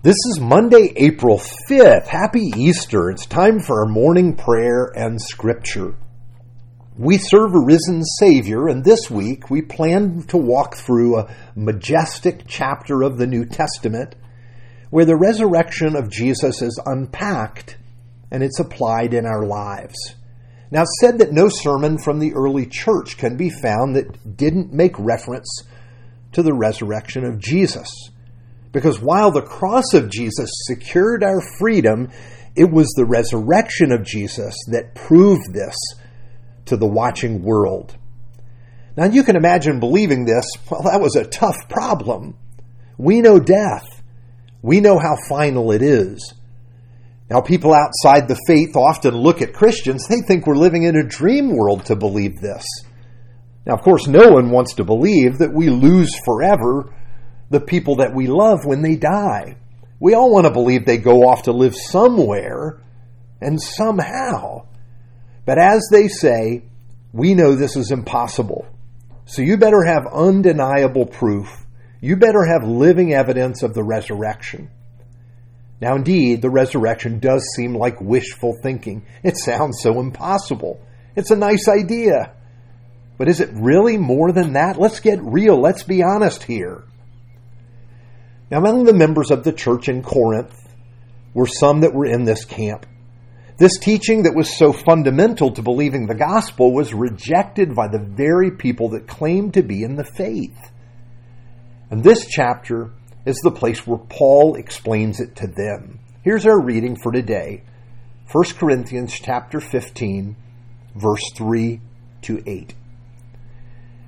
This is Monday, April 5th. Happy Easter. It's time for our morning prayer and scripture. We serve a risen Savior, and this week we plan to walk through a majestic chapter of the New Testament where the resurrection of Jesus is unpacked and it's applied in our lives. Now, it's said that no sermon from the early church can be found that didn't make reference to the resurrection of Jesus. Because while the cross of Jesus secured our freedom, it was the resurrection of Jesus that proved this to the watching world. Now, you can imagine believing this. Well, that was a tough problem. We know death, we know how final it is. Now, people outside the faith often look at Christians, they think we're living in a dream world to believe this. Now, of course, no one wants to believe that we lose forever the people that we love when they die. We all want to believe they go off to live somewhere and somehow. But as they say, we know this is impossible. So you better have undeniable proof. You better have living evidence of the resurrection. Now, indeed, the resurrection does seem like wishful thinking. It sounds so impossible. It's a nice idea. But is it really more than that? Let's get real. Let's be honest here. Now, among the members of the church in Corinth were some that were in this camp. This teaching that was so fundamental to believing the gospel was rejected by the very people that claimed to be in the faith. And this chapter is the place where Paul explains it to them. Here's our reading for today 1 Corinthians chapter 15, verse 3 to 8.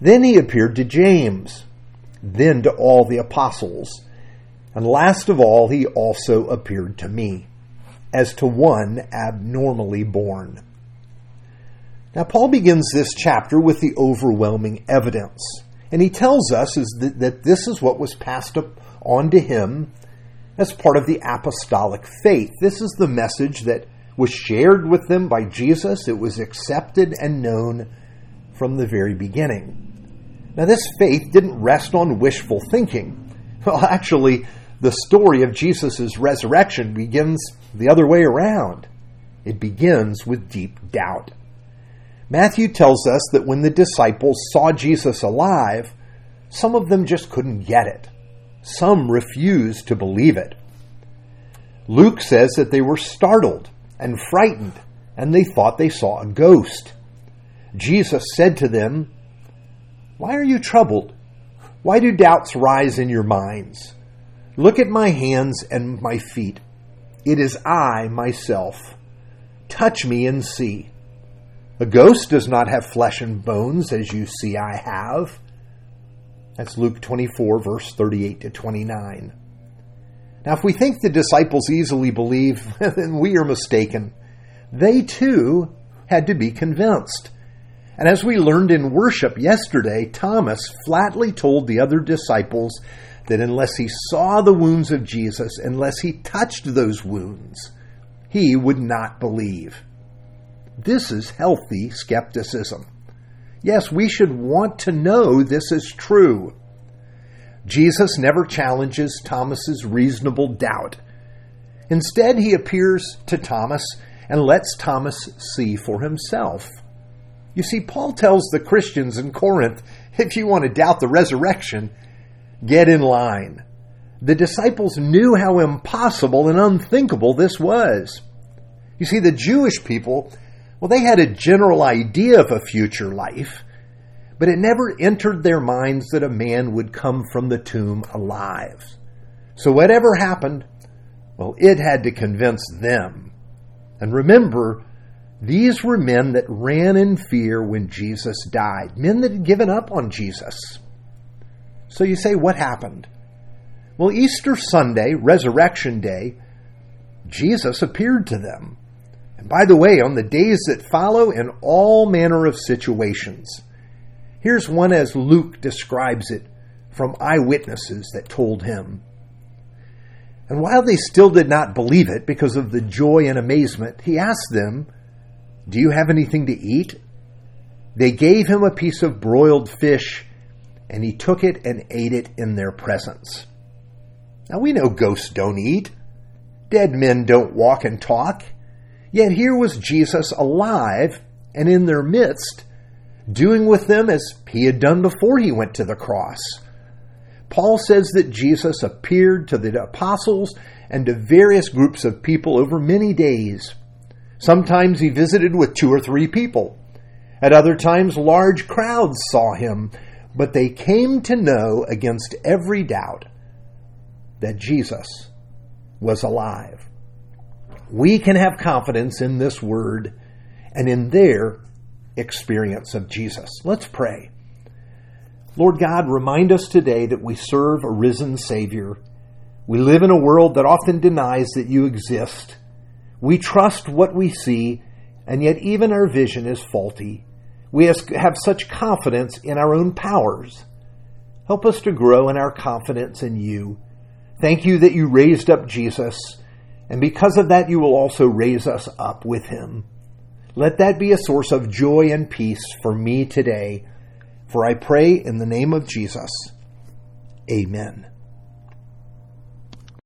Then he appeared to James, then to all the apostles, and last of all, he also appeared to me, as to one abnormally born. Now, Paul begins this chapter with the overwhelming evidence, and he tells us is that, that this is what was passed on to him as part of the apostolic faith. This is the message that was shared with them by Jesus, it was accepted and known from the very beginning. Now, this faith didn't rest on wishful thinking. Well, actually, the story of Jesus' resurrection begins the other way around. It begins with deep doubt. Matthew tells us that when the disciples saw Jesus alive, some of them just couldn't get it. Some refused to believe it. Luke says that they were startled and frightened, and they thought they saw a ghost. Jesus said to them, why are you troubled? Why do doubts rise in your minds? Look at my hands and my feet. It is I myself. Touch me and see. A ghost does not have flesh and bones as you see I have. That's Luke 24, verse 38 to 29. Now, if we think the disciples easily believe, then we are mistaken. They too had to be convinced. And as we learned in worship yesterday, Thomas flatly told the other disciples that unless he saw the wounds of Jesus, unless he touched those wounds, he would not believe. This is healthy skepticism. Yes, we should want to know this is true. Jesus never challenges Thomas's reasonable doubt. Instead, he appears to Thomas and lets Thomas see for himself. You see, Paul tells the Christians in Corinth if you want to doubt the resurrection, get in line. The disciples knew how impossible and unthinkable this was. You see, the Jewish people, well, they had a general idea of a future life, but it never entered their minds that a man would come from the tomb alive. So whatever happened, well, it had to convince them. And remember, these were men that ran in fear when Jesus died, men that had given up on Jesus. So you say, what happened? Well, Easter Sunday, Resurrection Day, Jesus appeared to them. And by the way, on the days that follow, in all manner of situations. Here's one as Luke describes it from eyewitnesses that told him. And while they still did not believe it because of the joy and amazement, he asked them, Do you have anything to eat? They gave him a piece of broiled fish, and he took it and ate it in their presence. Now we know ghosts don't eat, dead men don't walk and talk. Yet here was Jesus alive and in their midst, doing with them as he had done before he went to the cross. Paul says that Jesus appeared to the apostles and to various groups of people over many days. Sometimes he visited with two or three people. At other times, large crowds saw him, but they came to know against every doubt that Jesus was alive. We can have confidence in this word and in their experience of Jesus. Let's pray. Lord God, remind us today that we serve a risen Savior. We live in a world that often denies that you exist. We trust what we see, and yet even our vision is faulty. We have such confidence in our own powers. Help us to grow in our confidence in you. Thank you that you raised up Jesus, and because of that, you will also raise us up with him. Let that be a source of joy and peace for me today. For I pray in the name of Jesus. Amen.